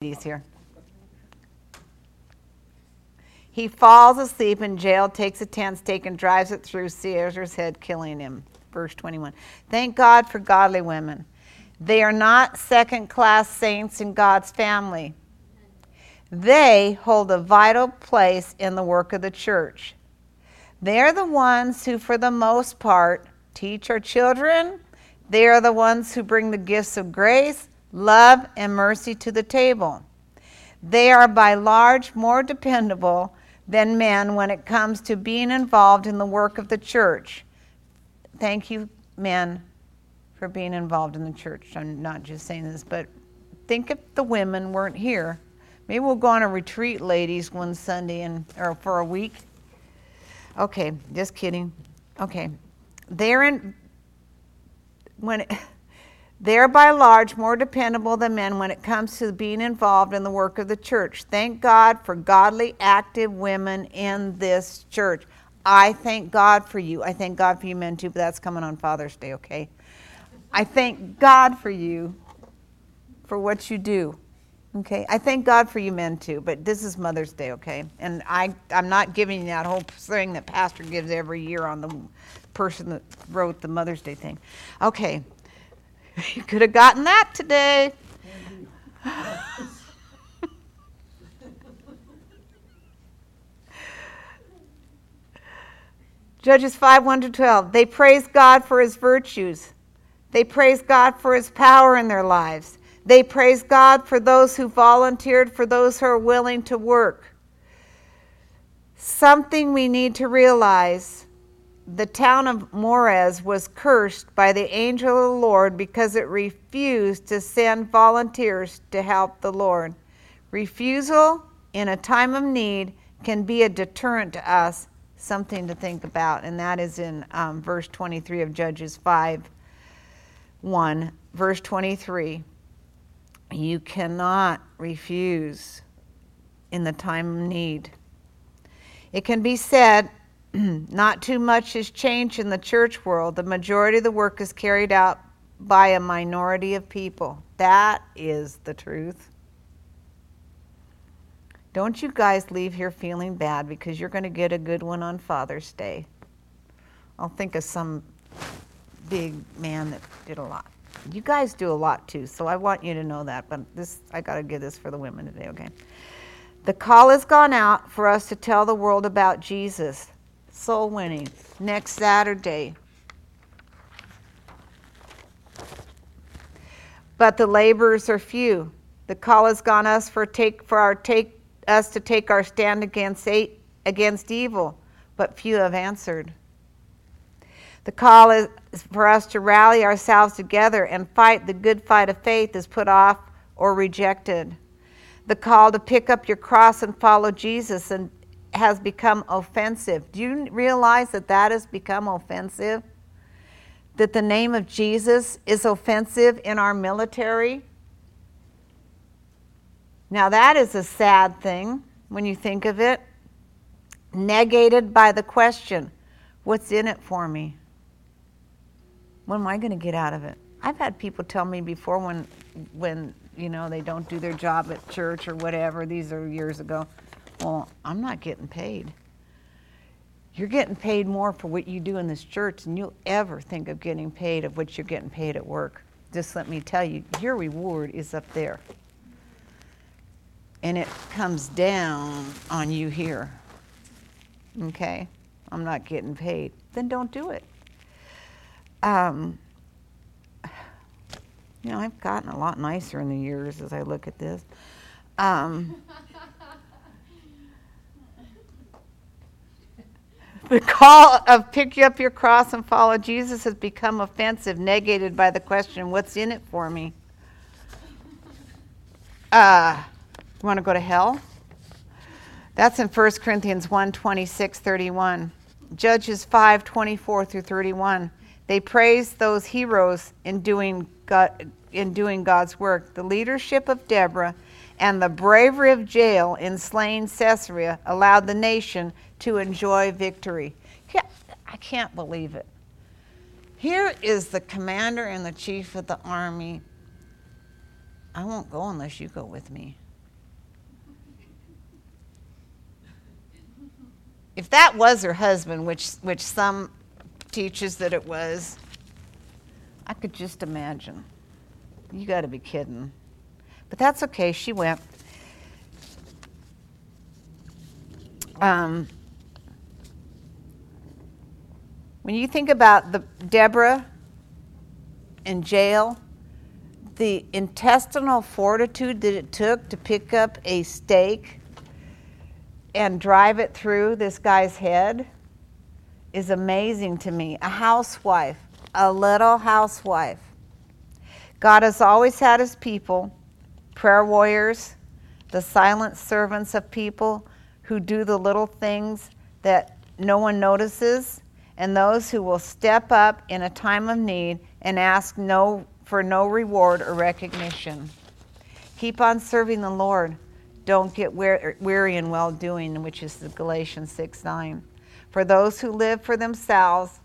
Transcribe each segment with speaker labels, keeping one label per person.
Speaker 1: here. He falls asleep in Jael, takes a tent stake, and drives it through Sisera's head, killing him. Verse 21. Thank God for godly women. They are not second class saints in God's family. They hold a vital place in the work of the church. They're the ones who, for the most part, teach our children. They are the ones who bring the gifts of grace, love, and mercy to the table. They are by large more dependable than men when it comes to being involved in the work of the church. Thank you, men, for being involved in the church. I'm not just saying this, but think if the women weren't here. Maybe we'll go on a retreat, ladies, one Sunday and or for a week. Okay, just kidding. Okay, they're in when. It, they're by large more dependable than men when it comes to being involved in the work of the church. Thank God for godly, active women in this church. I thank God for you. I thank God for you men too, but that's coming on Father's Day, okay? I thank God for you for what you do. Okay, I thank God for you men too, but this is Mother's Day, okay? And I, I'm not giving that whole thing that Pastor gives every year on the person that wrote the Mother's Day thing. Okay, You could have gotten that today. Judges 5 1 to 12. They praise God for his virtues. They praise God for his power in their lives. They praise God for those who volunteered, for those who are willing to work. Something we need to realize the town of Meroz was cursed by the angel of the Lord because it refused to send volunteers to help the Lord. Refusal in a time of need can be a deterrent to us, something to think about. And that is in um, verse 23 of Judges 5 1. Verse 23 You cannot refuse in the time of need. It can be said, Not too much has changed in the church world. The majority of the work is carried out by a minority of people. That is the truth. Don't you guys leave here feeling bad because you're going to get a good one on Father's Day. I'll think of some big man that did a lot. You guys do a lot too, so I want you to know that. But this, I got to give this for the women today, okay? The call has gone out for us to tell the world about Jesus soul winning next Saturday. But the laborers are few. The call has gone us for take for our take us to take our stand against eight, against evil, but few have answered. The call is for us to rally ourselves together and fight the good fight of faith is put off or rejected. The call to pick up your cross and follow Jesus and has become offensive. Do you realize that that has become offensive? That the name of Jesus is offensive in our military? Now, that is a sad thing when you think of it. Negated by the question, What's in it for me? When am I going to get out of it? I've had people tell me before when, when you know, they don't do their job at church or whatever, these are years ago well, I'm not getting paid. You're getting paid more for what you do in this church than you'll ever think of getting paid of what you're getting paid at work. Just let me tell you, your reward is up there. And it comes down on you here. Okay? I'm not getting paid. Then don't do it. Um, you know, I've gotten a lot nicer in the years as I look at this. Um, The call of pick up your cross and follow Jesus has become offensive, negated by the question, What's in it for me? Uh, you want to go to hell? That's in 1 Corinthians 1 26, 31. Judges 5 24 through 31. They praise those heroes in doing, God, in doing God's work. The leadership of Deborah and the bravery of Jael in slaying Sisera allowed the nation to enjoy victory. I can't believe it. Here is the commander and the chief of the army. I won't go unless you go with me. If that was her husband, which, which some teaches that it was, I could just imagine. You got to be kidding. But that's okay. She went. Um, when you think about the Deborah in Jael, the intestinal fortitude that it took to pick up a stake and drive it through this guy's head is amazing to me. A housewife, a little housewife. God has always had his people, prayer warriors, the silent servants of people who do the little things that no one notices, and those who will step up in a time of need and ask no, for no reward or recognition. Keep on serving the Lord. Don't get weary in well doing, which is Galatians 6 9. For those who live for themselves,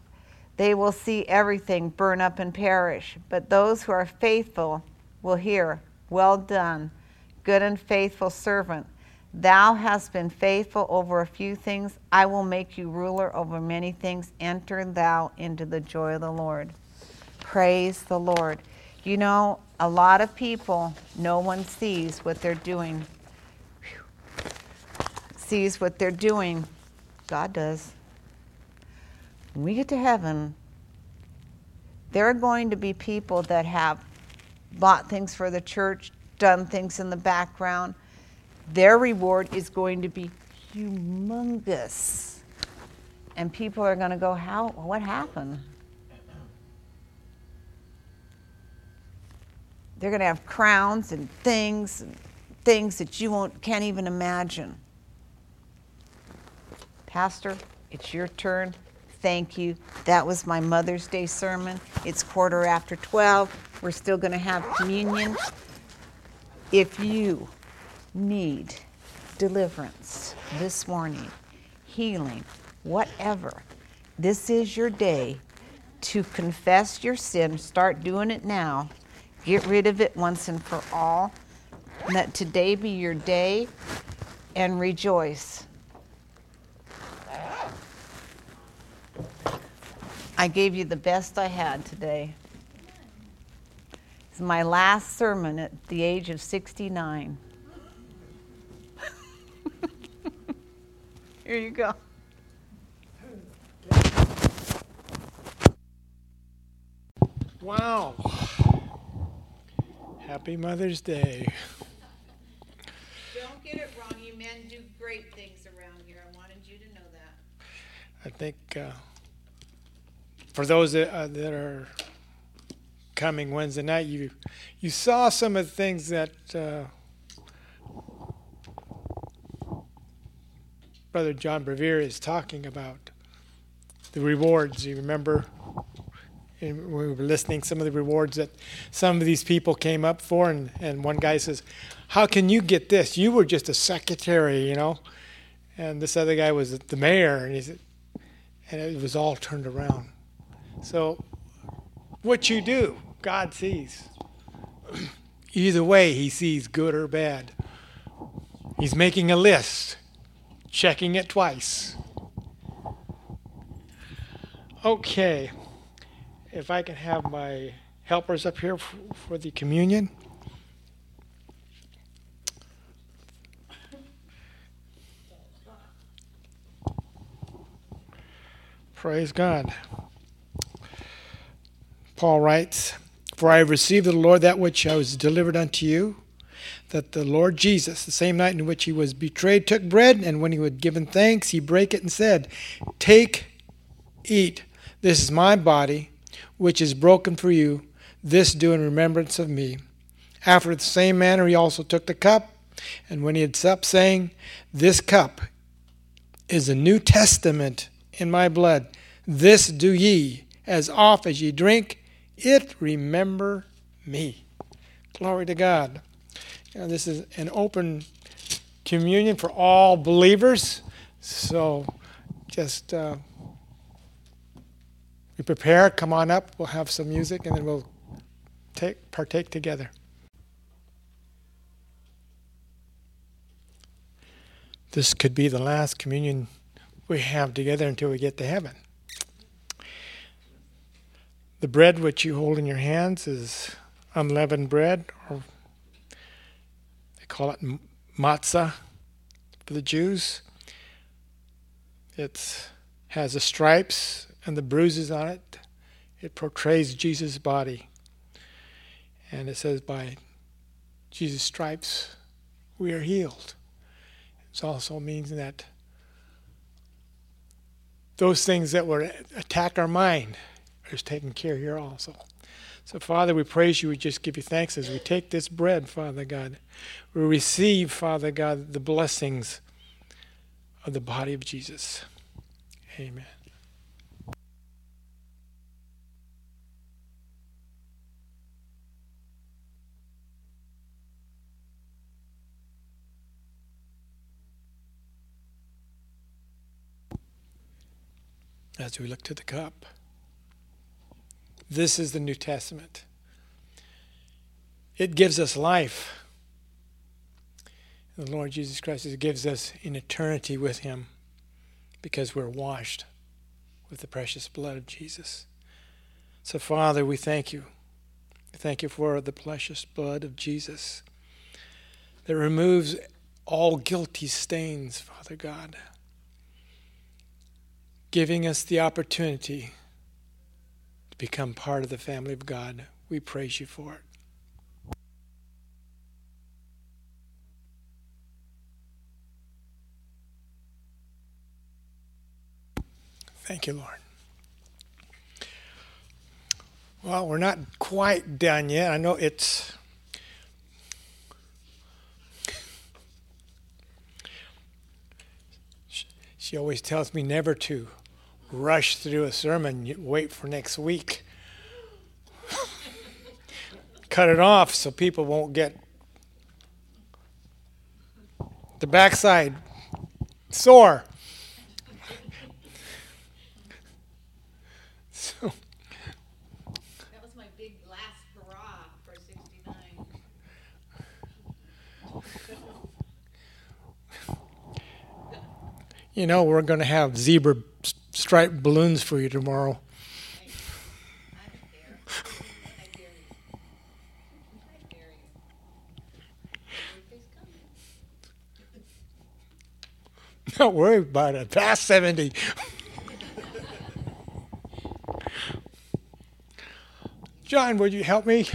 Speaker 1: they will see everything burn up and perish. But those who are faithful will hear, Well done, good and faithful servant. Thou hast been faithful over a few things. I will make you ruler over many things. Enter thou into the joy of the Lord. Praise the Lord. You know, a lot of people, no one sees what they're doing. Sees what they're doing. God does. When we get to heaven, there are going to be people that have bought things for the church, done things in the background. Their reward is going to be humongous. And people are going to go, How, what happened? They're going to have crowns and things and things that you won't, can't even imagine. Pastor, it's your turn. Thank you. That was my Mother's Day sermon. It's quarter after 12. We're still going to have communion. If you need deliverance this morning, healing, whatever, this is your day to confess your sin. Start doing it now. Get rid of it once and for all. Let today be your day and rejoice. I gave you the best I had today. It's my last sermon at the age of 69. Here you go.
Speaker 2: Wow. Happy Mother's Day.
Speaker 1: Don't get it wrong. You men do great things around here. I wanted you to know that.
Speaker 2: I think. Uh, for those that, uh, that are coming Wednesday night, you you saw some of the things that uh, Brother John Bevere is talking about. The rewards. You remember, and we were listening some of the rewards that some of these people came up for, and, and one guy says, "How can you get this? You were just a secretary, you know." And this other guy was the mayor, and he said, and it was all turned around. So, what you do, God sees. Either way, He sees good or bad. He's making a list, checking it twice. Okay, if I can have my helpers up here for the communion. Praise God. Paul writes, For I have received of the Lord that which I was delivered unto you, that the Lord Jesus, the same night in which he was betrayed, took bread, and when he had given thanks, he brake it and said, Take, eat, this is my body, which is broken for you. This do in remembrance of me. After the same manner, he also took the cup, and when he had supped, saying, This cup is a New Testament in my blood. This do ye, as oft as ye drink it remember me. Glory to God. You know, this is an open communion for all believers. So just uh, we prepare, come on up, we'll have some music, and then we'll take, partake together. This could be the last communion we have together until we get to heaven. The bread which you hold in your hands is unleavened bread, or they call it matzah for the Jews. It has the stripes and the bruises on it. It portrays Jesus' body. And it says, by Jesus' stripes, we are healed. It also means that those things that would attack our mind is taken care here also. So, Father, we praise you. We just give you thanks as we take this bread, Father God. We receive, Father God, the blessings of the body of Jesus. Amen. As we look to the cup. This is the New Testament. It gives us life. The Lord Jesus Christ gives us an eternity with Him because we're washed with the precious blood of Jesus. So, Father, we thank you. We thank you for the precious blood of Jesus that removes all guilty stains, Father God, giving us the opportunity become part of the family of God. We praise you for it. Thank you, Lord. Well, we're not quite done yet. I know it's. She always tells me never to rush through a sermon, wait for next week. Cut it off so people won't get the backside sore.
Speaker 1: So. That was my big last hurrah for 69.
Speaker 2: you know, we're going to have zebra striped balloons for you tomorrow. Don't worry about it. Past 70. John, would you help me?